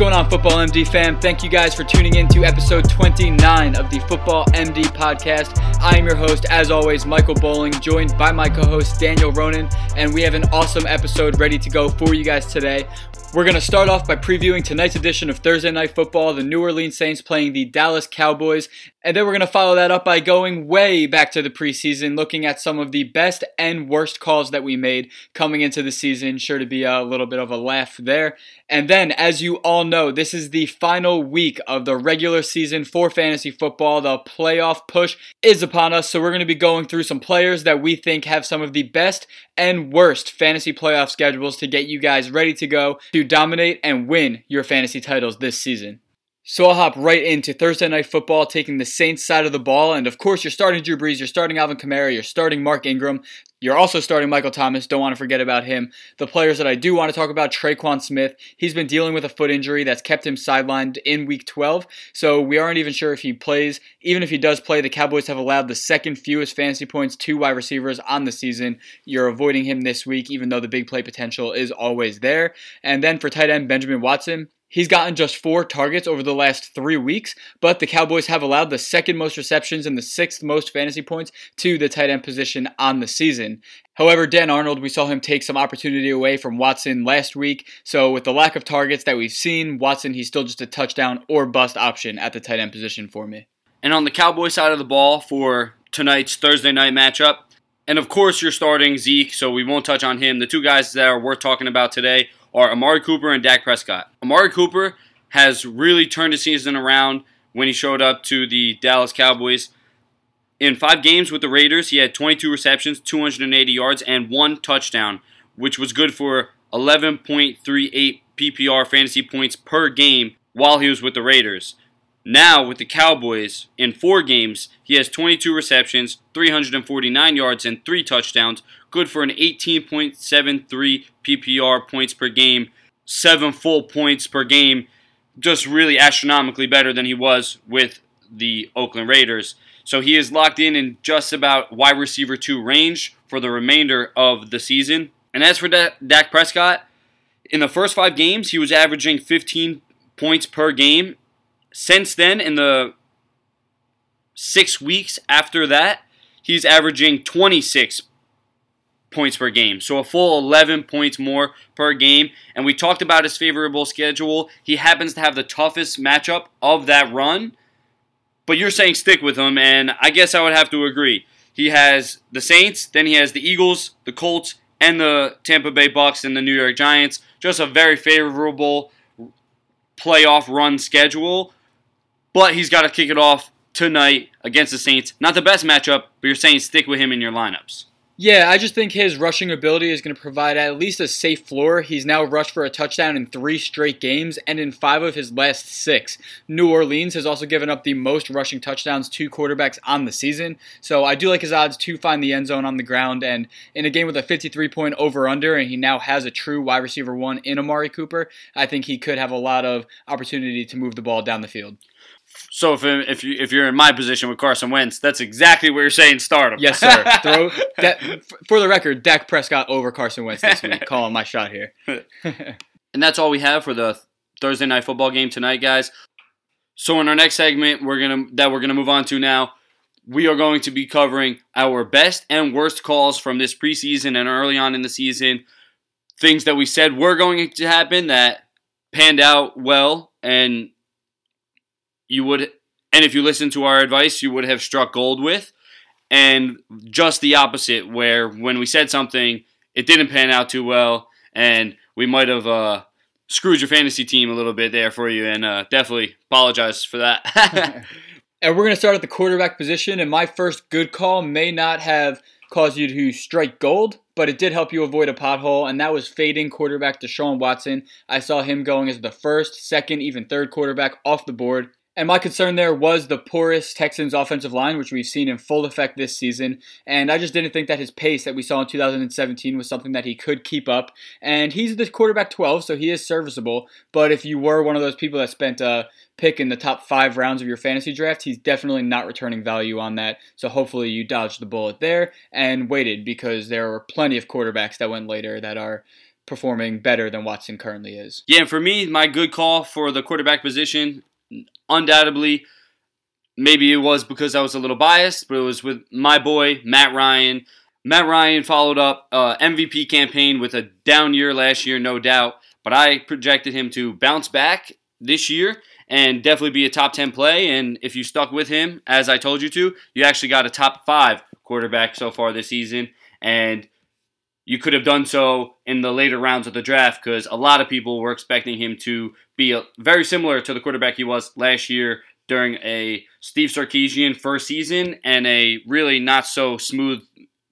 Going on, Football MD fam? Thank you guys for tuning in to episode 29 of the Football MD podcast. I am your host, as always, Michael Bowling, joined by my co host, Daniel Ronan, and we have an awesome episode ready to go for you guys today. We're going to start off by previewing tonight's edition of Thursday Night Football, the New Orleans Saints playing the Dallas Cowboys. And then we're going to follow that up by going way back to the preseason, looking at some of the best and worst calls that we made coming into the season. Sure to be a little bit of a laugh there. And then, as you all know, this is the final week of the regular season for fantasy football. The playoff push is upon us, so we're going to be going through some players that we think have some of the best and worst fantasy playoff schedules to get you guys ready to go to dominate and win your fantasy titles this season. So I'll hop right into Thursday Night Football, taking the Saints side of the ball. And of course, you're starting Drew Brees, you're starting Alvin Kamara, you're starting Mark Ingram, you're also starting Michael Thomas. Don't want to forget about him. The players that I do want to talk about, Tre'Quan Smith. He's been dealing with a foot injury that's kept him sidelined in Week 12, so we aren't even sure if he plays. Even if he does play, the Cowboys have allowed the second fewest fantasy points to wide receivers on the season. You're avoiding him this week, even though the big play potential is always there. And then for tight end Benjamin Watson, He's gotten just four targets over the last three weeks, but the Cowboys have allowed the second most receptions and the sixth most fantasy points to the tight end position on the season. However, Dan Arnold, we saw him take some opportunity away from Watson last week. So, with the lack of targets that we've seen, Watson, he's still just a touchdown or bust option at the tight end position for me. And on the Cowboy side of the ball for tonight's Thursday night matchup, and of course, you're starting Zeke, so we won't touch on him. The two guys that are worth talking about today are Amari Cooper and Dak Prescott. Amari Cooper has really turned the season around when he showed up to the Dallas Cowboys. In five games with the Raiders, he had 22 receptions, 280 yards, and one touchdown, which was good for 11.38 PPR fantasy points per game while he was with the Raiders. Now, with the Cowboys, in four games, he has 22 receptions, 349 yards, and three touchdowns, good for an 18.73 PPR points per game, seven full points per game, just really astronomically better than he was with the Oakland Raiders. So he is locked in in just about wide receiver two range for the remainder of the season. And as for Dak Prescott, in the first five games, he was averaging 15 points per game. Since then, in the six weeks after that, he's averaging 26 points per game. So a full 11 points more per game. And we talked about his favorable schedule. He happens to have the toughest matchup of that run. But you're saying stick with him, and I guess I would have to agree. He has the Saints, then he has the Eagles, the Colts, and the Tampa Bay Bucks and the New York Giants. Just a very favorable playoff run schedule. But he's got to kick it off tonight against the Saints. Not the best matchup, but you're saying stick with him in your lineups. Yeah, I just think his rushing ability is going to provide at least a safe floor. He's now rushed for a touchdown in three straight games and in five of his last six. New Orleans has also given up the most rushing touchdowns to quarterbacks on the season. So I do like his odds to find the end zone on the ground. And in a game with a 53 point over under, and he now has a true wide receiver one in Amari Cooper, I think he could have a lot of opportunity to move the ball down the field. So if if you if you're in my position with Carson Wentz, that's exactly what you're saying. Start him. Yes, sir. Throw that, for the record. Dak Prescott over Carson Wentz this week. Calling my shot here. and that's all we have for the Thursday night football game tonight, guys. So in our next segment, we're gonna that we're gonna move on to now. We are going to be covering our best and worst calls from this preseason and early on in the season. Things that we said were going to happen that panned out well and you would, and if you listen to our advice, you would have struck gold with. And just the opposite, where when we said something, it didn't pan out too well, and we might have uh, screwed your fantasy team a little bit there for you, and uh, definitely apologize for that. and we're going to start at the quarterback position, and my first good call may not have caused you to strike gold, but it did help you avoid a pothole, and that was fading quarterback Deshaun Watson. I saw him going as the first, second, even third quarterback off the board. And my concern there was the porous Texans offensive line, which we've seen in full effect this season. And I just didn't think that his pace that we saw in 2017 was something that he could keep up. And he's the quarterback 12, so he is serviceable. But if you were one of those people that spent a pick in the top five rounds of your fantasy draft, he's definitely not returning value on that. So hopefully you dodged the bullet there and waited because there were plenty of quarterbacks that went later that are performing better than Watson currently is. Yeah, for me, my good call for the quarterback position, undoubtedly, maybe it was because I was a little biased, but it was with my boy Matt Ryan. Matt Ryan followed up uh, MVP campaign with a down year last year, no doubt, but I projected him to bounce back this year and definitely be a top 10 play. And if you stuck with him, as I told you to, you actually got a top five quarterback so far this season. And you could have done so in the later rounds of the draft because a lot of people were expecting him to be a, very similar to the quarterback he was last year during a Steve Sarkisian first season and a really not so smooth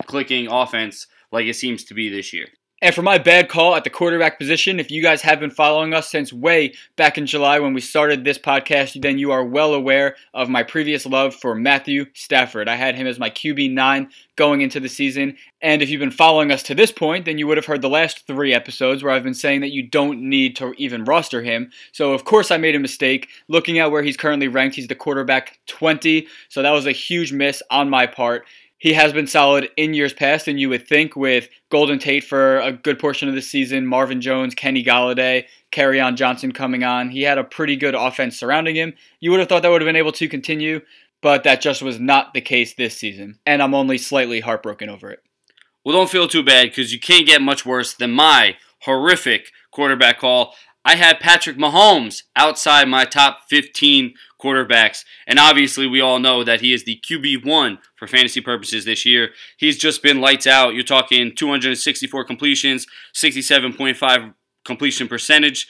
clicking offense like it seems to be this year. And for my bad call at the quarterback position, if you guys have been following us since way back in July when we started this podcast, then you are well aware of my previous love for Matthew Stafford. I had him as my QB9 going into the season. And if you've been following us to this point, then you would have heard the last three episodes where I've been saying that you don't need to even roster him. So, of course, I made a mistake. Looking at where he's currently ranked, he's the quarterback 20. So, that was a huge miss on my part he has been solid in years past, and you would think with Golden Tate for a good portion of the season, Marvin Jones, Kenny Golladay, on Johnson coming on, he had a pretty good offense surrounding him. You would have thought that would have been able to continue, but that just was not the case this season, and I'm only slightly heartbroken over it. Well, don't feel too bad because you can't get much worse than my horrific quarterback call. I had Patrick Mahomes outside my top 15 quarterbacks. And obviously, we all know that he is the QB1 for fantasy purposes this year. He's just been lights out. You're talking 264 completions, 67.5 completion percentage,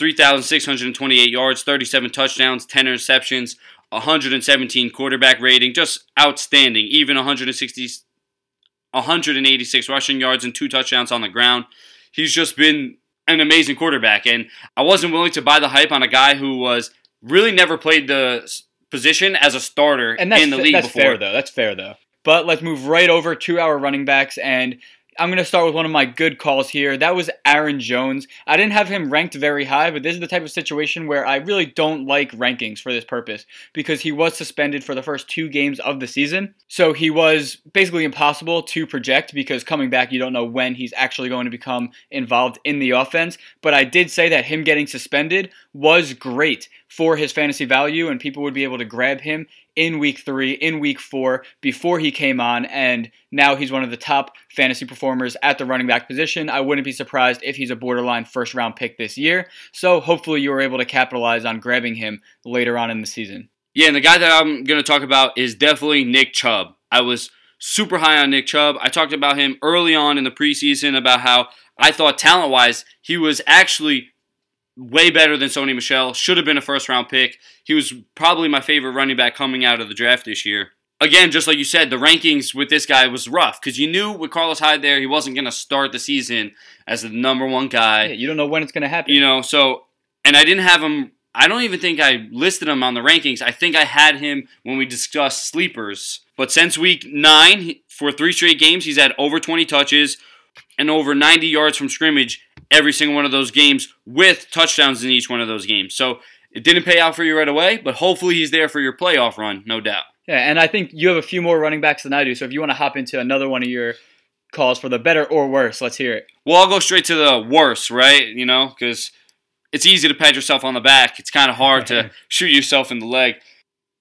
3,628 yards, 37 touchdowns, 10 interceptions, 117 quarterback rating. Just outstanding. Even 160, 186 rushing yards and two touchdowns on the ground. He's just been an amazing quarterback. And I wasn't willing to buy the hype on a guy who was really never played the position as a starter and in the league that's before. fair though. That's fair though. But let's move right over to our running backs and I'm going to start with one of my good calls here. That was Aaron Jones. I didn't have him ranked very high, but this is the type of situation where I really don't like rankings for this purpose because he was suspended for the first two games of the season. So he was basically impossible to project because coming back, you don't know when he's actually going to become involved in the offense. But I did say that him getting suspended was great for his fantasy value, and people would be able to grab him in week three, in week four, before he came on, and now he's one of the top fantasy performers at the running back position. I wouldn't be surprised if he's a borderline first round pick this year. So hopefully you were able to capitalize on grabbing him later on in the season. Yeah, and the guy that I'm going to talk about is definitely Nick Chubb. I was super high on Nick Chubb. I talked about him early on in the preseason about how I thought talent wise he was actually way better than Sony Michel. Should have been a first round pick. He was probably my favorite running back coming out of the draft this year. Again, just like you said, the rankings with this guy was rough because you knew with Carlos Hyde there, he wasn't going to start the season as the number one guy. Yeah, you don't know when it's going to happen. You know, so, and I didn't have him, I don't even think I listed him on the rankings. I think I had him when we discussed sleepers. But since week nine, for three straight games, he's had over 20 touches and over 90 yards from scrimmage every single one of those games with touchdowns in each one of those games. So it didn't pay out for you right away, but hopefully he's there for your playoff run, no doubt. Yeah, and I think you have a few more running backs than I do. So if you want to hop into another one of your calls for the better or worse, let's hear it. Well, I'll go straight to the worse, right? You know, because it's easy to pat yourself on the back. It's kind of hard to shoot yourself in the leg.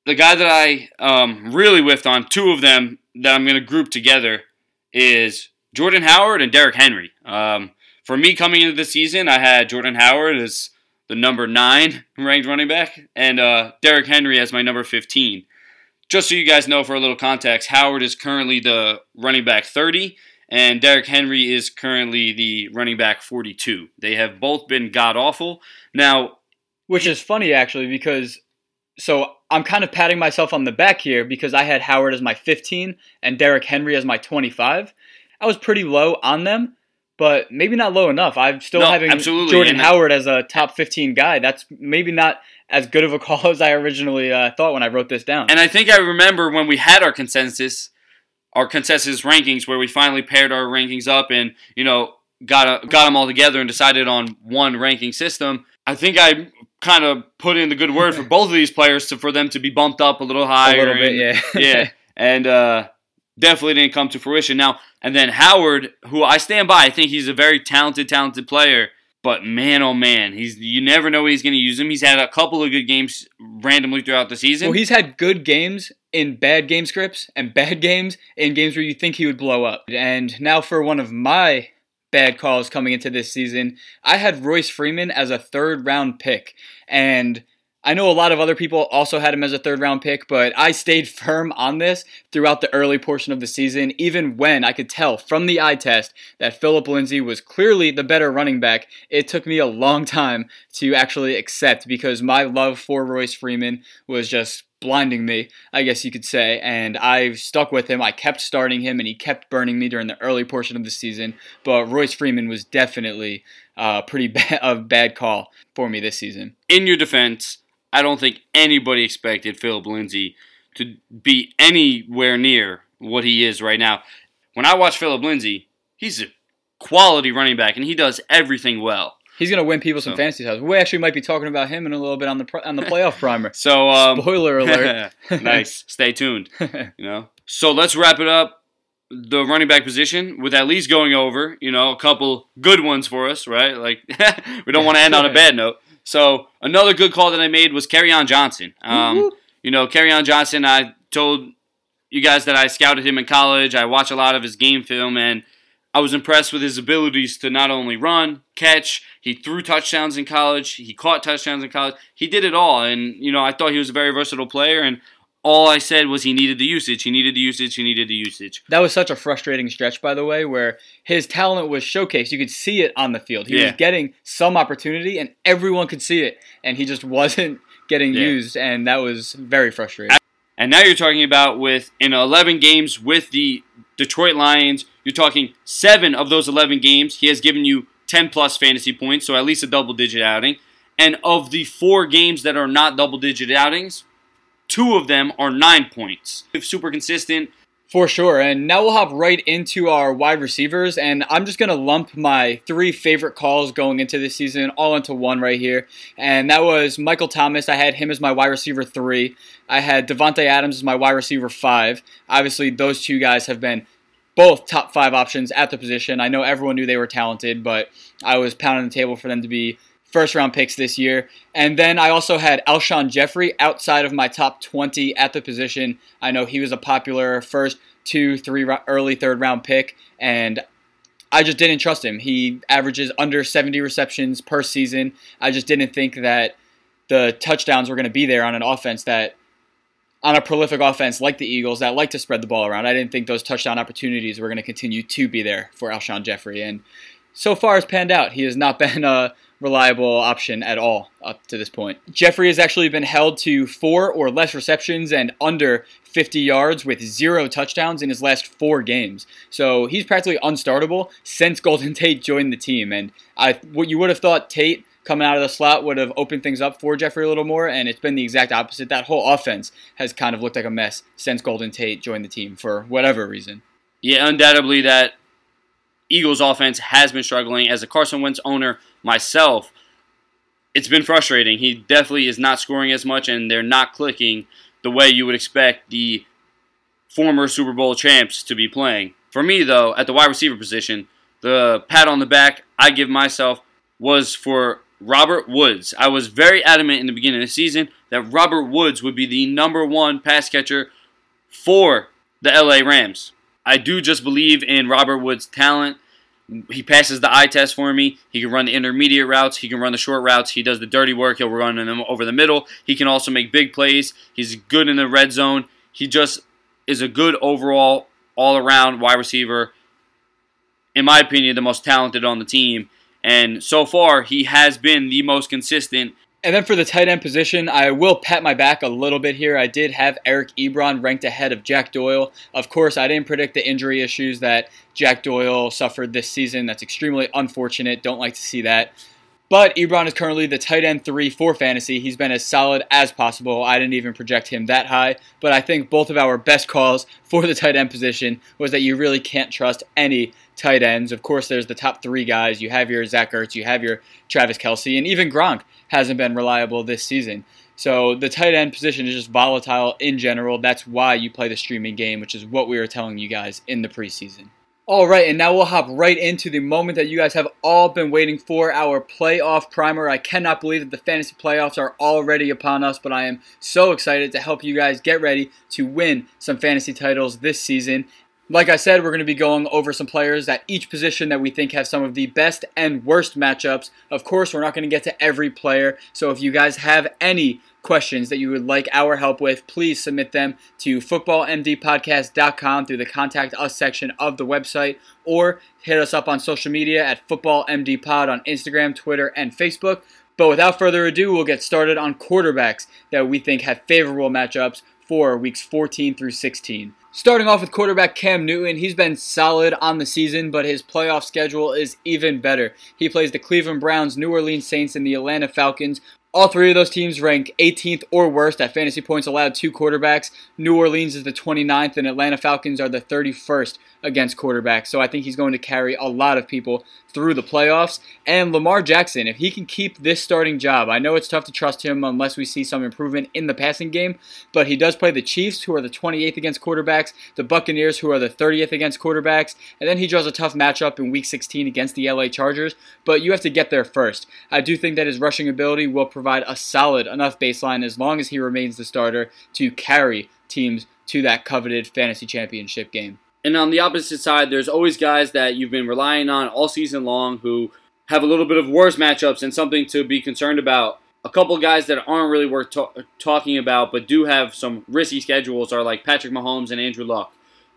The guy that I um, really whiffed on, two of them that I'm going to group together, is Jordan Howard and Derrick Henry. Um, for me coming into the season, I had Jordan Howard as the number nine ranked running back, and uh, Derrick Henry as my number 15. Just so you guys know, for a little context, Howard is currently the running back 30, and Derrick Henry is currently the running back 42. They have both been god awful. Now, which is funny actually because so I'm kind of patting myself on the back here because I had Howard as my 15 and Derrick Henry as my 25. I was pretty low on them, but maybe not low enough. I'm still no, having absolutely. Jordan and Howard as a top 15 guy. That's maybe not as good of a call as I originally uh, thought when I wrote this down. And I think I remember when we had our consensus, our consensus rankings, where we finally paired our rankings up and you know got a, got them all together and decided on one ranking system. I think I kind of put in the good word for both of these players to, for them to be bumped up a little higher. A little bit, and, yeah, yeah. And uh, definitely didn't come to fruition. Now, and then Howard, who I stand by, I think he's a very talented, talented player. But man, oh man, he's you never know when he's going to use him. He's had a couple of good games randomly throughout the season. Well, he's had good games in bad game scripts and bad games in games where you think he would blow up. And now for one of my bad calls coming into this season, I had Royce Freeman as a third round pick. And I know a lot of other people also had him as a third round pick, but I stayed firm on this throughout the early portion of the season, even when I could tell from the eye test that Phillip Lindsay was clearly the better running back. It took me a long time to actually accept because my love for Royce Freeman was just blinding me, I guess you could say, and I've stuck with him. I kept starting him, and he kept burning me during the early portion of the season. But Royce Freeman was definitely uh, pretty bad, a bad call for me this season. In your defense, I don't think anybody expected Phillip Lindsay to be anywhere near what he is right now. When I watch Phillip Lindsay, he's a quality running back and he does everything well. He's going to win people some so. fantasy titles. We actually might be talking about him in a little bit on the on the playoff primer. so um, spoiler alert. nice. Stay tuned. You know. So let's wrap it up. The running back position with at least going over, you know, a couple good ones for us, right? Like we don't want to end on a bad note. So another good call that I made was Kerryon Johnson. Um, you know, Kerryon Johnson. I told you guys that I scouted him in college. I watched a lot of his game film, and I was impressed with his abilities to not only run, catch. He threw touchdowns in college. He caught touchdowns in college. He did it all, and you know, I thought he was a very versatile player. And all I said was he needed the usage. He needed the usage. He needed the usage. That was such a frustrating stretch, by the way, where his talent was showcased. You could see it on the field. He yeah. was getting some opportunity, and everyone could see it, and he just wasn't getting yeah. used, and that was very frustrating. And now you're talking about with in 11 games with the Detroit Lions, you're talking seven of those 11 games. He has given you 10 plus fantasy points, so at least a double digit outing. And of the four games that are not double digit outings, Two of them are nine points. Super consistent. For sure. And now we'll hop right into our wide receivers. And I'm just going to lump my three favorite calls going into this season all into one right here. And that was Michael Thomas. I had him as my wide receiver three. I had Davante Adams as my wide receiver five. Obviously, those two guys have been both top five options at the position. I know everyone knew they were talented, but I was pounding the table for them to be first round picks this year. And then I also had Alshon Jeffery outside of my top 20 at the position. I know he was a popular first, two, three, early third round pick, and I just didn't trust him. He averages under 70 receptions per season. I just didn't think that the touchdowns were going to be there on an offense that on a prolific offense like the Eagles that like to spread the ball around. I didn't think those touchdown opportunities were going to continue to be there for Alshon Jeffery. And so far, it's panned out. He has not been a reliable option at all up to this point. Jeffery has actually been held to four or less receptions and under 50 yards with zero touchdowns in his last four games. So he's practically unstartable since Golden Tate joined the team. And I, what you would have thought Tate coming out of the slot would have opened things up for Jeffery a little more, and it's been the exact opposite. That whole offense has kind of looked like a mess since Golden Tate joined the team for whatever reason. Yeah, undoubtedly that Eagles offense has been struggling. As a Carson Wentz owner myself, it's been frustrating. He definitely is not scoring as much, and they're not clicking the way you would expect the former Super Bowl champs to be playing. For me, though, at the wide receiver position, the pat on the back I give myself was for Robert Woods. I was very adamant in the beginning of the season that Robert Woods would be the number one pass catcher for the LA Rams. I do just believe in Robert Woods' talent. He passes the eye test for me. He can run the intermediate routes. He can run the short routes. He does the dirty work. He'll run them over the middle. He can also make big plays. He's good in the red zone. He just is a good overall, all around wide receiver. In my opinion, the most talented on the team. And so far, he has been the most consistent and then for the tight end position, I will pat my back a little bit here. I did have Eric Ebron ranked ahead of Jack Doyle. Of course, I didn't predict the injury issues that Jack Doyle suffered this season. That's extremely unfortunate. Don't like to see that. But Ebron is currently the tight end three for fantasy. He's been as solid as possible. I didn't even project him that high, but I think both of our best calls for the tight end position was that you really can't trust any tight ends. Of course, there's the top three guys. You have your Zach Ertz, you have your Travis Kelce, and even Gronk hasn't been reliable this season. So the tight end position is just volatile in general. That's why you play the streaming game, which is what we were telling you guys in the preseason. All right, and now we'll hop right into the moment that you guys have all been waiting for our playoff primer. I cannot believe that the fantasy playoffs are already upon us, but I am so excited to help you guys get ready to win some fantasy titles this season. Like I said, we're going to be going over some players at each position that we think have some of the best and worst matchups. Of course, we're not going to get to every player, so if you guys have any questions that you would like our help with, please submit them to footballmdpodcast.com through the contact us section of the website or hit us up on social media at footballmdpod on Instagram, Twitter, and Facebook. But without further ado, we'll get started on quarterbacks that we think have favorable matchups for weeks 14 through 16. Starting off with quarterback Cam Newton, he's been solid on the season, but his playoff schedule is even better. He plays the Cleveland Browns, New Orleans Saints, and the Atlanta Falcons, all three of those teams rank 18th or worst at fantasy points allowed to quarterbacks. New Orleans is the 29th, and Atlanta Falcons are the 31st against quarterbacks. So I think he's going to carry a lot of people through the playoffs. And Lamar Jackson, if he can keep this starting job, I know it's tough to trust him unless we see some improvement in the passing game, but he does play the Chiefs, who are the 28th against quarterbacks, the Buccaneers, who are the 30th against quarterbacks, and then he draws a tough matchup in Week 16 against the LA Chargers. But you have to get there first. I do think that his rushing ability will provide a solid enough baseline as long as he remains the starter to carry teams to that coveted fantasy championship game. And on the opposite side, there's always guys that you've been relying on all season long who have a little bit of worse matchups and something to be concerned about. A couple guys that aren't really worth to- talking about but do have some risky schedules are like Patrick Mahomes and Andrew Luck.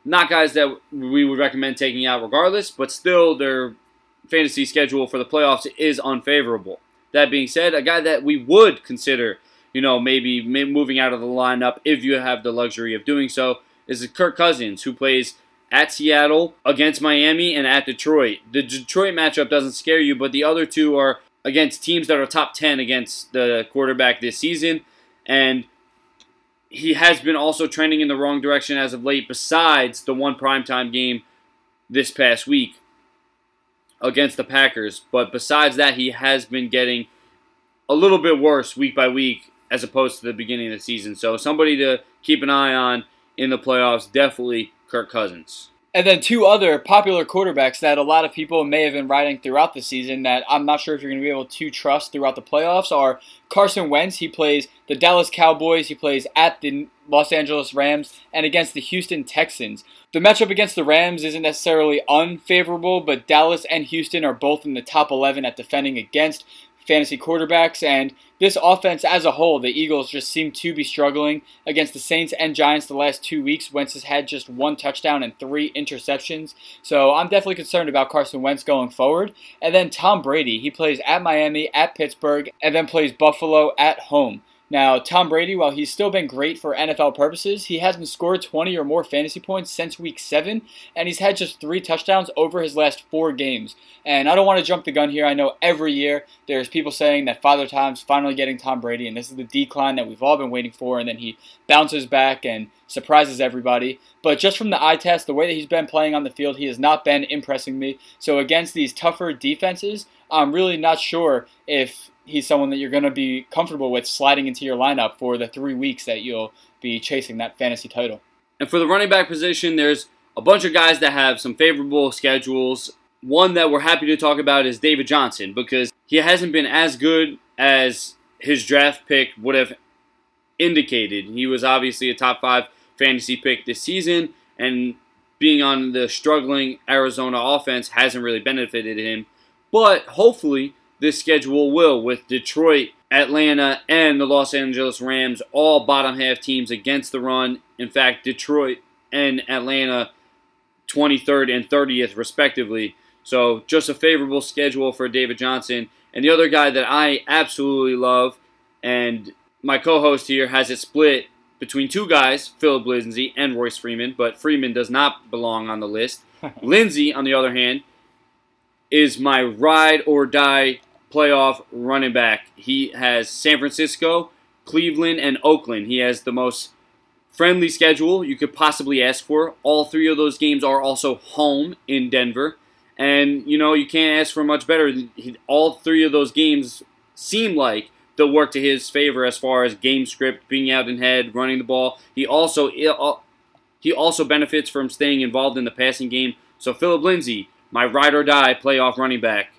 Not guys that we would recommend taking out regardless, but still their fantasy schedule for the playoffs is unfavorable. That being said, a guy that we would consider, you know, maybe moving out of the lineup if you have the luxury of doing so is Kirk Cousins, who plays at Seattle, against Miami, and at Detroit. The Detroit matchup doesn't scare you, but the other two are against teams that are top 10 against the quarterback this season. And he has been also trending in the wrong direction as of late, besides the one primetime game this past week against the Packers. But besides that, he has been getting a little bit worse week by week as opposed to the beginning of the season. So somebody to keep an eye on in the playoffs, definitely Kirk Cousins. And then two other popular quarterbacks that a lot of people may have been riding throughout the season that I'm not sure if you're going to be able to trust throughout the playoffs are Carson Wentz. He plays the Dallas Cowboys. He plays at the Los Angeles Rams and against the Houston Texans. The matchup against the Rams isn't necessarily unfavorable, but Dallas and Houston are both in the top 11 at defending against fantasy quarterbacks. And this offense as a whole, the Eagles just seem to be struggling against the Saints and Giants the last two weeks. Wentz has had just one touchdown and three interceptions. So I'm definitely concerned about Carson Wentz going forward. And then Tom Brady, he plays at Miami, at Pittsburgh, and then plays Buffalo at home. Now, Tom Brady, while he's still been great for NFL purposes, he hasn't scored 20 or more fantasy points since week 7, and he's had just three touchdowns over his last four games. And I don't want to jump the gun here. I know every year there's people saying that Father Time's finally getting Tom Brady, and this is the decline that we've all been waiting for, and then he bounces back and surprises everybody. But just from the eye test, the way that he's been playing on the field, he has not been impressing me. So against these tougher defenses, I'm really not sure if he's someone that you're going to be comfortable with sliding into your lineup for the three weeks that you'll be chasing that fantasy title. And for the running back position, there's a bunch of guys that have some favorable schedules. One that we're happy to talk about is David Johnson because he hasn't been as good as his draft pick would have indicated. He was obviously a top five fantasy pick this season, and being on the struggling Arizona offense hasn't really benefited him. But hopefully, this schedule will, with Detroit, Atlanta, and the Los Angeles Rams all bottom half teams against the run. In fact, Detroit and Atlanta 23rd and 30th, respectively. So, just a favorable schedule for David Johnson. And the other guy that I absolutely love, and my co host here has it split between two guys, Phillip Lindsay and Royce Freeman, but Freeman does not belong on the list. Lindsay, on the other hand, is my ride or die playoff running back. He has San Francisco, Cleveland, and Oakland. He has the most friendly schedule you could possibly ask for. All three of those games are also home in Denver. And, you know, you can't ask for much better. All three of those games seem like they'll work to his favor as far as game script, being out in head, running the ball. He also uh, he also benefits from staying involved in the passing game. So Phillip Lindsay, my ride or die playoff running back,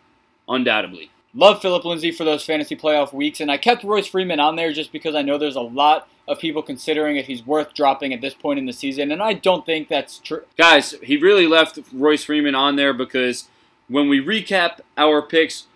undoubtedly. Love Phillip Lindsay for those fantasy playoff weeks, and I kept Royce Freeman on there just because I know there's a lot of people considering if he's worth dropping at this point in the season, and I don't think that's true. Guys, he really left Royce Freeman on there because when we recap our picks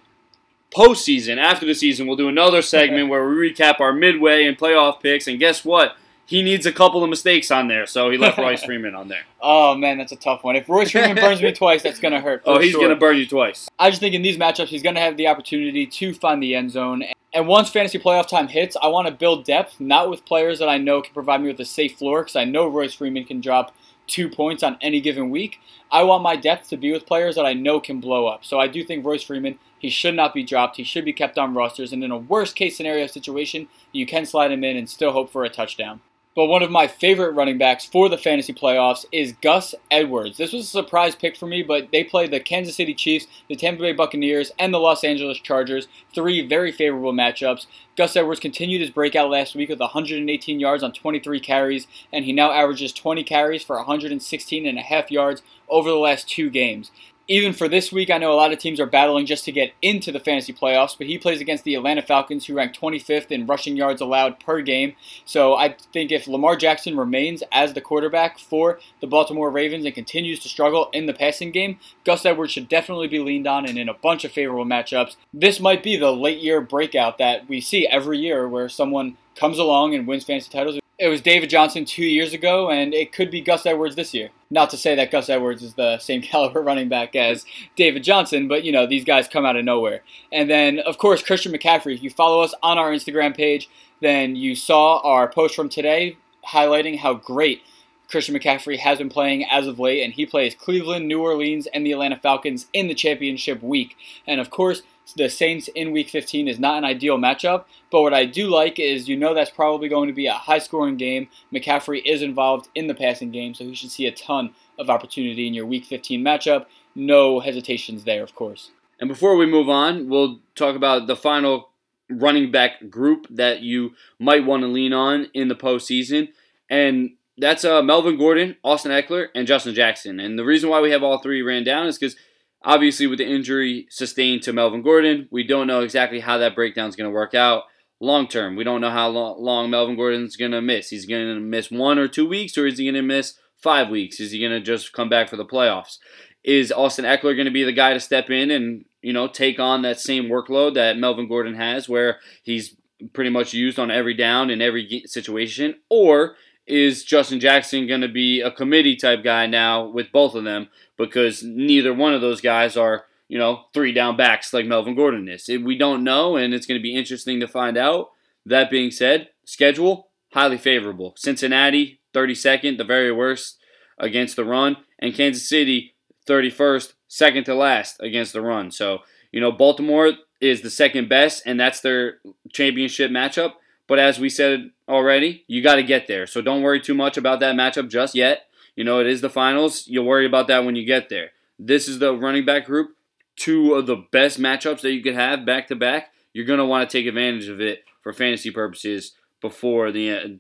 postseason, after the season, we'll do another segment where we recap our midway and playoff picks, and guess what? He needs a couple of mistakes on there, so he left Royce Freeman on there. Oh man, that's a tough one. If Royce Freeman burns me twice, that's gonna hurt. oh, he's sure. gonna burn you twice. I just think in these matchups, he's gonna have the opportunity to find the end zone. And once fantasy playoff time hits, I want to build depth, not with players that I know can provide me with a safe floor, because I know Royce Freeman can drop two points on any given week. I want my depth to be with players that I know can blow up. So I do think Royce Freeman, he should not be dropped. He should be kept on rosters. And in a worst case scenario situation, you can slide him in and still hope for a touchdown. But one of my favorite running backs for the fantasy playoffs is Gus Edwards. This was a surprise pick for me, but they play the Kansas City Chiefs, the Tampa Bay Buccaneers, and the Los Angeles Chargers. Three very favorable matchups. Gus Edwards continued his breakout last week with 118 yards on 23 carries, and he now averages 20 carries for 116 and a half yards over the last two games even for this week, I know a lot of teams are battling just to get into the fantasy playoffs, but he plays against the Atlanta Falcons, who rank 25th in rushing yards allowed per game. So I think if Lamar Jackson remains as the quarterback for the Baltimore Ravens and continues to struggle in the passing game, Gus Edwards should definitely be leaned on and in a bunch of favorable matchups. This might be the late year breakout that we see every year where someone comes along and wins fantasy titles. It was David Johnson two years ago, and it could be Gus Edwards this year. Not to say that Gus Edwards is the same caliber running back as David Johnson, but you know, these guys come out of nowhere. And then, of course, Christian McCaffrey. If you follow us on our Instagram page, then you saw our post from today highlighting how great Christian McCaffrey has been playing as of late, and he plays Cleveland, New Orleans, and the Atlanta Falcons in the championship week. And of course, the Saints in Week 15 is not an ideal matchup, but what I do like is you know that's probably going to be a high scoring game. McCaffrey is involved in the passing game, so he should see a ton of opportunity in your Week 15 matchup. No hesitations there, of course. And before we move on, we'll talk about the final running back group that you might want to lean on in the postseason. And that's uh, Melvin Gordon, Austin Ekeler, and Justin Jackson. And the reason why we have all three ran down is because Obviously, with the injury sustained to Melvin Gordon, we don't know exactly how that breakdown is going to work out long term. We don't know how long Melvin Gordon's going to miss. He's going to miss one or two weeks, or is he going to miss five weeks? Is he going to just come back for the playoffs? Is Austin Ekeler going to be the guy to step in and you know take on that same workload that Melvin Gordon has, where he's pretty much used on every down in every situation, or is Justin Jackson going to be a committee type guy now with both of them, because neither one of those guys are, you know, three down backs like Melvin Gordon is. We don't know, and it's going to be interesting to find out. That being said, schedule highly favorable. Cincinnati, 32nd, the very worst against the run, and Kansas City, 31st, second to last against the run. So, you know, Baltimore is the second best, and that's their championship matchup. But as we said already, you got to get there. So don't worry too much about that matchup just yet. You know, it is the finals. You'll worry about that when you get there. This is the running back group. Two of the best matchups that you could have back to back. You're going to want to take advantage of it for fantasy purposes before the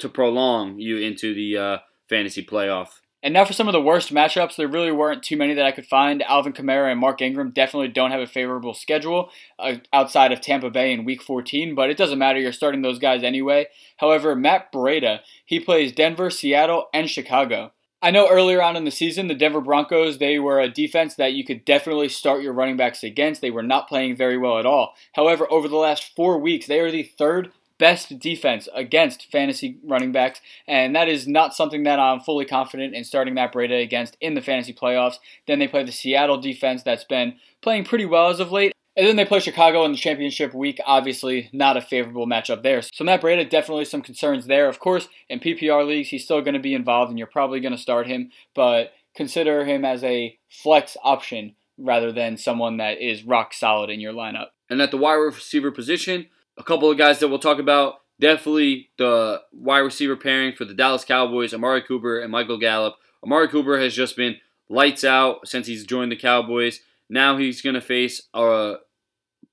to prolong you into the uh, fantasy playoff and now for some of the worst matchups, there really weren't too many that I could find. Alvin Kamara and Mark Ingram definitely don't have a favorable schedule uh, outside of Tampa Bay in Week 14, but it doesn't matter. You're starting those guys anyway. However, Matt Breida, he plays Denver, Seattle, and Chicago. I know earlier on in the season, the Denver Broncos, they were a defense that you could definitely start your running backs against. They were not playing very well at all. However, over the last four weeks, they are the third best defense against fantasy running backs, and that is not something that I'm fully confident in starting Matt Breida against in the fantasy playoffs. Then they play the Seattle defense that's been playing pretty well as of late. And then they play Chicago in the championship week. Obviously, not a favorable matchup there. So Matt Breida, definitely some concerns there. Of course, in PPR leagues, he's still going to be involved, and you're probably going to start him. But consider him as a flex option rather than someone that is rock solid in your lineup. And at the wide receiver position, a couple of guys that we'll talk about. Definitely the wide receiver pairing for the Dallas Cowboys, Amari Cooper and Michael Gallup. Amari Cooper has just been lights out since he's joined the Cowboys. Now he's going to face a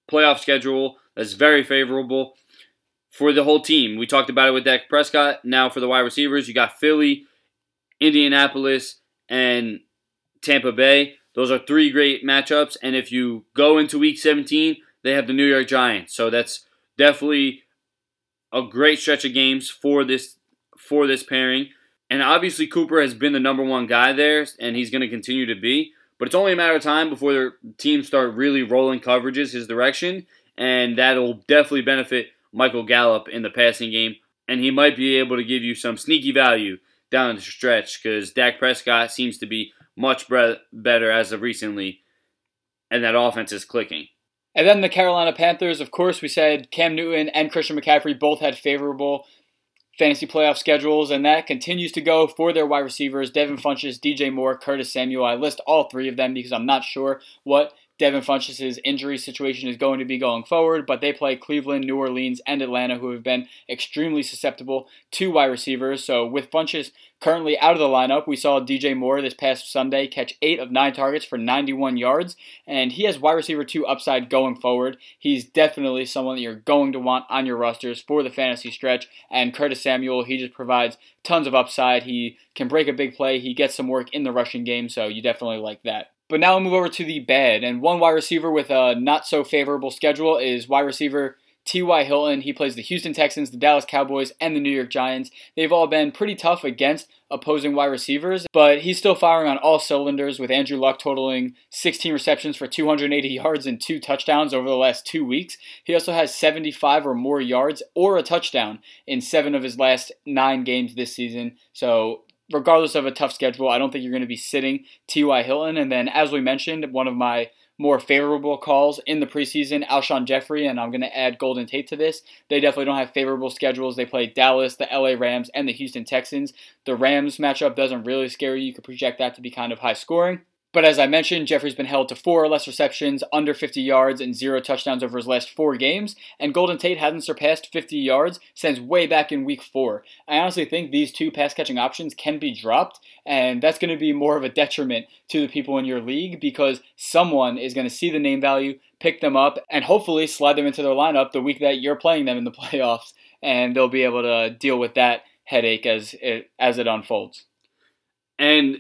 playoff schedule that's very favorable for the whole team. We talked about it with Dak Prescott. Now for the wide receivers, you got Philly, Indianapolis, and Tampa Bay. Those are three great matchups. And if you go into week 17, they have the New York Giants. So that's definitely a great stretch of games for this for this pairing. And obviously Cooper has been the number one guy there, and he's going to continue to be. But it's only a matter of time before the teams start really rolling coverages his direction, and that'll definitely benefit Michael Gallup in the passing game. And he might be able to give you some sneaky value down the stretch because Dak Prescott seems to be much better as of recently, and that offense is clicking. And then the Carolina Panthers, of course, we said Cam Newton and Christian McCaffrey both had favorable fantasy playoff schedules, and that continues to go for their wide receivers Devin Funchess, DJ Moore, Curtis Samuel. I list all three of them because I'm not sure what Devin Funchess' injury situation is going to be going forward, but they play Cleveland, New Orleans, and Atlanta, who have been extremely susceptible to wide receivers. So with Funchess currently out of the lineup, we saw DJ Moore this past Sunday catch eight of nine targets for 91 yards, and he has wide receiver two upside going forward. He's definitely someone that you're going to want on your rosters for the fantasy stretch. And Curtis Samuel, he just provides tons of upside. He can break a big play. He gets some work in the rushing game, so you definitely like that. But now we'll move over to the bad. And one wide receiver with a not so favorable schedule is wide receiver T.Y. Hilton. He plays the Houston Texans, the Dallas Cowboys, and the New York Giants. They've all been pretty tough against opposing wide receivers, but he's still firing on all cylinders with Andrew Luck totaling 16 receptions for 280 yards and two touchdowns over the last two weeks. He also has 75 or more yards or a touchdown in seven of his last nine games this season. So regardless of a tough schedule, I don't think you're going to be sitting T.Y. Hilton. And then, as we mentioned, one of my more favorable calls in the preseason, Alshon Jeffery, and I'm going to add Golden Tate to this. They definitely don't have favorable schedules. They play Dallas, the LA Rams, and the Houston Texans. The Rams matchup doesn't really scare you. You could project that to be kind of high scoring. But as I mentioned, Jeffery's been held to four or less receptions, under 50 yards, and zero touchdowns over his last four games. And Golden Tate hasn't surpassed 50 yards since way back in week four. I honestly think these two pass catching options can be dropped, and that's going to be more of a detriment to the people in your league because someone is going to see the name value, pick them up, and hopefully slide them into their lineup the week that you're playing them in the playoffs, and they'll be able to deal with that headache as it, as it unfolds. And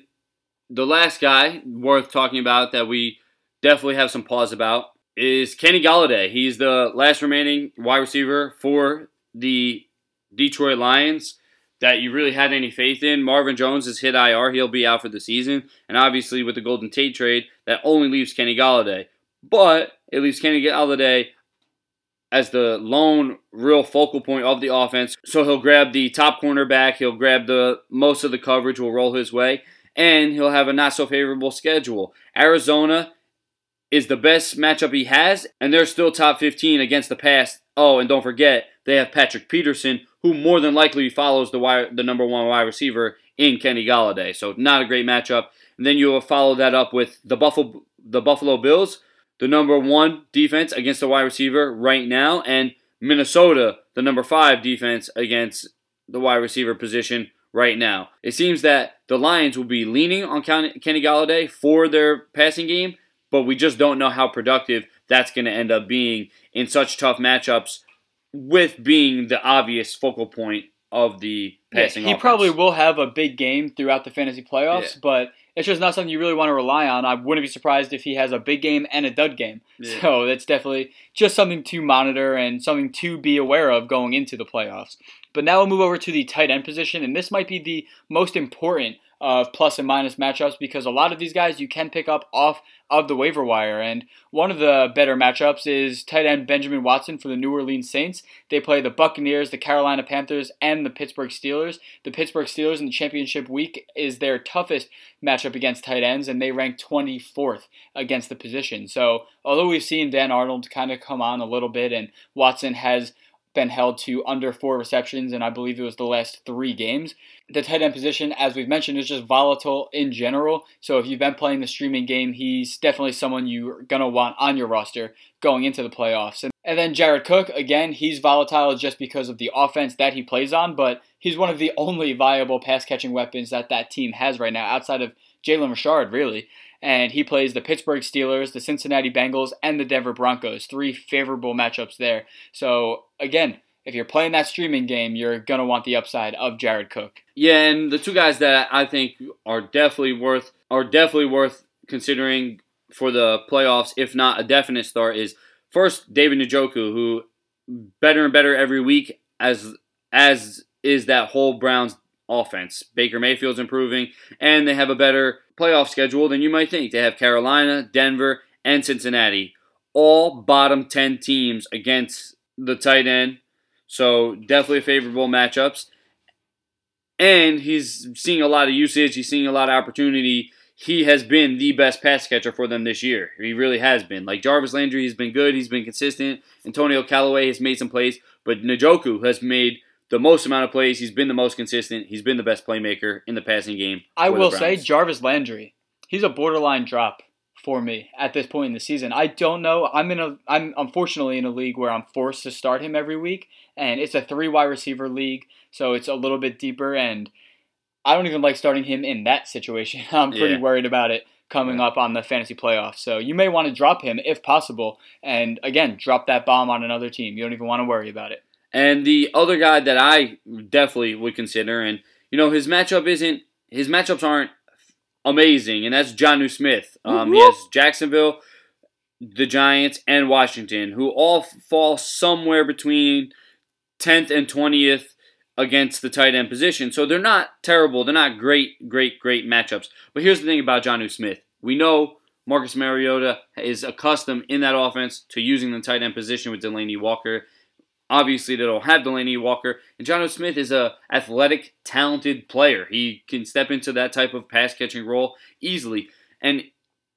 the last guy worth talking about that we definitely have some pause about is Kenny Golladay. He's the last remaining wide receiver for the Detroit Lions that you really had any faith in. Marvin Jones is hit IR. He'll be out for the season. And obviously, with the Golden Tate trade, that only leaves Kenny Golladay. But it leaves Kenny Golladay as the lone real focal point of the offense. So he'll grab the top cornerback. He'll grab the most of the coverage. Will roll his way and he'll have a not so favorable schedule. Arizona is the best matchup he has, and they're still top 15 against the pass. Oh, and don't forget, they have Patrick Peterson, who more than likely follows the the number one wide receiver in Kenny Golladay. So not a great matchup. And then you'll follow that up with the Buffalo the Buffalo Bills, the number one defense against the wide receiver right now, and Minnesota, the number five defense against the wide receiver position right now. It seems that the Lions will be leaning on Kenny Golladay for their passing game, but we just don't know how productive that's going to end up being in such tough matchups with being the obvious focal point of the passing yeah, he offense. probably will have a big game throughout the fantasy playoffs, yeah. but it's just not something you really want to rely on. I wouldn't be surprised if he has a big game and a dud game. Yeah. So that's definitely just something to monitor and something to be aware of going into the playoffs. But now we'll move over to the tight end position, and this might be the most important of plus and minus matchups because a lot of these guys you can pick up off of the waiver wire. And one of the better matchups is tight end Benjamin Watson for the New Orleans Saints. They play the Buccaneers, the Carolina Panthers, and the Pittsburgh Steelers. The Pittsburgh Steelers in the championship week is their toughest matchup against tight ends, and they rank 24th against the position. So although we've seen Dan Arnold kind of come on a little bit and Watson has been held to under four receptions, and I believe it was the last three games. The tight end position, as we've mentioned, is just volatile in general. So if you've been playing the streaming game, he's definitely someone you're going to want on your roster going into the playoffs. And, then Jared Cook, again, he's volatile just because of the offense that he plays on, but he's one of the only viable pass catching weapons that that team has right now, outside of Jalen Richard, really and he plays the Pittsburgh Steelers, the Cincinnati Bengals, and the Denver Broncos. Three favorable matchups there. So, again, if you're playing that streaming game, you're going to want the upside of Jared Cook. Yeah, and the two guys that I think are definitely worth are definitely worth considering for the playoffs, if not a definite start, is first David Njoku, who better and better every week as as is that whole Browns offense. Baker Mayfield's improving, and they have a better playoff schedule than you might think. They have Carolina, Denver, and Cincinnati, all bottom 10 teams against the tight end. So definitely favorable matchups. And he's seeing a lot of usage, he's seeing a lot of opportunity. He has been the best pass catcher for them this year. He really has been. Like Jarvis Landry, he's been good, he's been consistent. Antonio Callaway has made some plays, but Njoku has made the most amount of plays. He's been the most consistent. He's been the best playmaker in the passing game. I will say Jarvis Landry. He's a borderline drop for me at this point in the season. I don't know. I'm in a I'm unfortunately in a league where I'm forced to start him every week and it's a three wide receiver league, so it's a little bit deeper and I don't even like starting him in that situation. I'm pretty yeah. worried about it coming up on the fantasy playoffs. So you may want to drop him if possible and again, drop that bomb on another team. You don't even want to worry about it. And the other guy that I definitely would consider, and you know, his matchup isn't his matchups aren't amazing, and that's Jonnu Smith. Um, he has Jacksonville, the Giants, and Washington, who all fall somewhere between 10th and 20th against the tight end position. So they're not terrible. They're not great, great, great matchups. But here's the thing about Jonnu Smith. We know Marcus Mariota is accustomed in that offense to using the tight end position with Delanie Walker. Obviously, they don't have Delanie Walker. And Jonnu Smith is a athletic, talented player. He can step into that type of pass catching role easily. And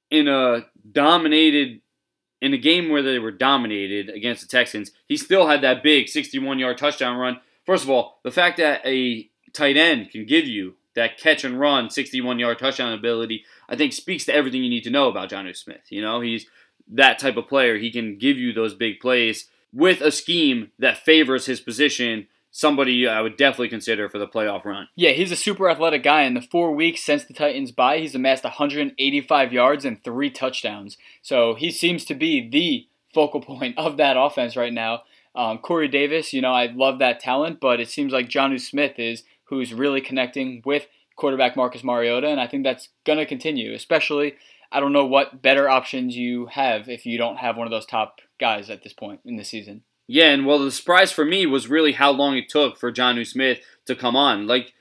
in a dominated in a game where they were dominated against the Texans, he still had that big 61 yard touchdown run. First of all, the fact that a tight end can give you that catch and run 61 yard touchdown ability, I think speaks to everything you need to know about Jonnu Smith. You know, he's that type of player. He can give you those big plays with a scheme that favors his position, somebody I would definitely consider for the playoff run. Yeah, he's a super athletic guy. In the four weeks since the Titans' bye, he's amassed 185 yards and three touchdowns. So he seems to be the focal point of that offense right now. Um, Corey Davis, you know, I love that talent, but it seems like Jonnu Smith is who's really connecting with quarterback Marcus Mariota, and I think that's going to continue, especially. I don't know what better options you have if you don't have one of those top guys at this point in the season. Yeah, and well, the surprise for me was really how long it took for Jonnu Smith to come on. Like,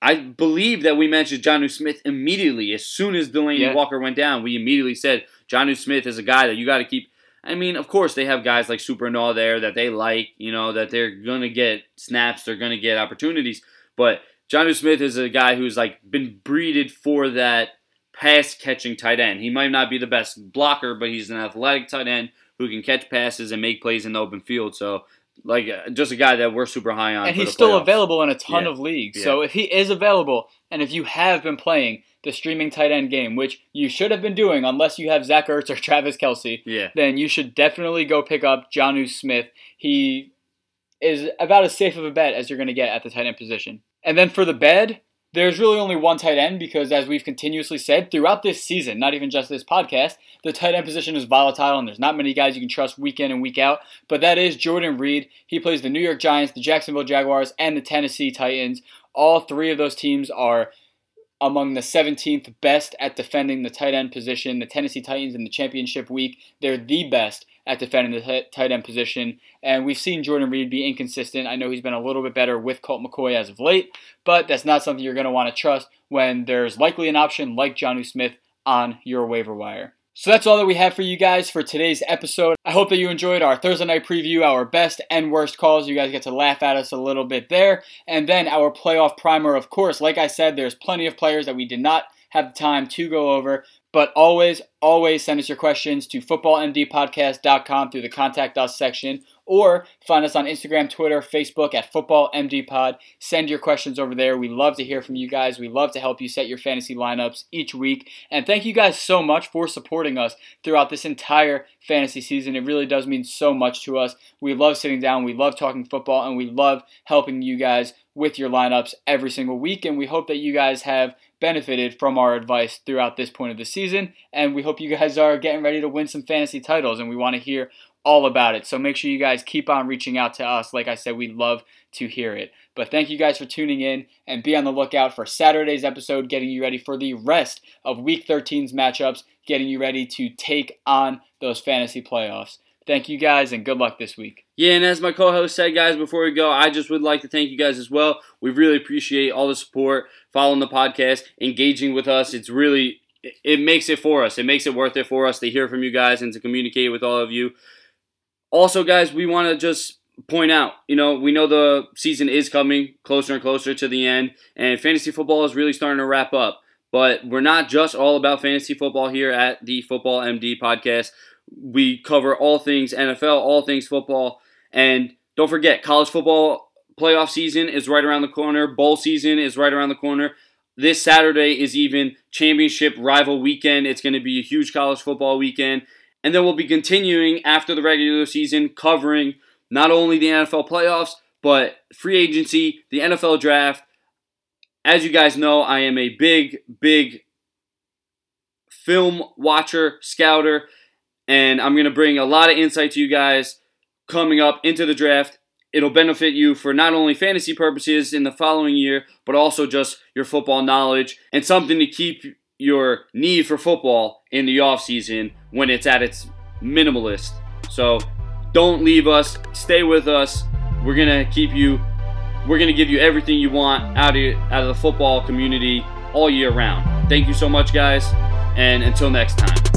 I believe that we mentioned Jonnu Smith immediately. As soon as Delanie yeah. Walker went down, we immediately said Jonnu Smith is a guy that you got to keep. I mean, of course, they have guys like Supernaw there that they like, you know, that they're going to get snaps, they're going to get opportunities. But Jonnu Smith is a guy who's like been breeded for that pass catching tight end. He might not be the best blocker, but he's an athletic tight end who can catch passes and make plays in the open field. So, like, uh, just a guy that we're super high on. And he's still available in a ton yeah. of leagues. Yeah. So, if he is available, and if you have been playing the streaming tight end game, which you should have been doing unless you have Zach Ertz or Travis Kelce, yeah. then you should definitely go pick up Jonnu Smith. He is about as safe of a bet as you're going to get at the tight end position. And then for the bed, there's really only one tight end because, as we've continuously said throughout this season, not even just this podcast, the tight end position is volatile and there's not many guys you can trust week in and week out. But that is Jordan Reed. He plays the New York Giants, the Jacksonville Jaguars, and the Tennessee Titans. All three of those teams are among the 17th best at defending the tight end position. The Tennessee Titans in the championship week, they're the best at defending the tight end position. And we've seen Jordan Reed be inconsistent. I know he's been a little bit better with Colt McCoy as of late, but that's not something you're going to want to trust when there's likely an option like Jonnu Smith on your waiver wire. So that's all that we have for you guys for today's episode. I hope that you enjoyed our Thursday night preview, our best and worst calls. You guys get to laugh at us a little bit there. And then our playoff primer, of course. Like I said, there's plenty of players that we did not have the time to go over, But always, always send us your questions to footballmdpodcast.com through the contact us section or find us on Instagram, Twitter, Facebook at footballmdpod. Send your questions over there. We love to hear from you guys. We love to help you set your fantasy lineups each week. And thank you guys so much for supporting us throughout this entire fantasy season. It really does mean so much to us. We love sitting down, we love talking football, and we love helping you guys with your lineups every single week. And we hope that you guys have benefited from our advice throughout this point of the season. And we hope you guys are getting ready to win some fantasy titles. And we want to hear all about it. So make sure you guys keep on reaching out to us. Like I said, we love to hear it. But thank you guys for tuning in and be on the lookout for Saturday's episode, getting you ready for the rest of Week 13's matchups, getting you ready to take on those fantasy playoffs. Thank you guys and good luck this week. Yeah, and as my co host said, guys, before we go, I just would like to thank you guys as well. We really appreciate all the support, following the podcast, engaging with us. It's really, it makes it for us. It makes it worth it for us to hear from you guys and to communicate with all of you. Also, guys, we want to just point out, you know, we know the season is coming closer and closer to the end, and fantasy football is really starting to wrap up. But we're not just all about fantasy football here at the Football MD podcast. We cover all things NFL, all things football, and don't forget, college football playoff season is right around the corner. Bowl season is right around the corner. This Saturday is even championship rival weekend. It's going to be a huge college football weekend. And then we'll be continuing after the regular season covering not only the NFL playoffs, but free agency, the NFL draft. As you guys know, I am a big, big film watcher, scouter, and I'm going to bring a lot of insight to you guys coming up into the draft. It'll benefit you for not only fantasy purposes in the following year, but also just your football knowledge and something to keep your need for football in the offseason when it's at its minimalist. So don't leave us. Stay with us. We're going to keep you we're going to give you everything you want out of out of the football community all year round. Thank you so much guys and until next time.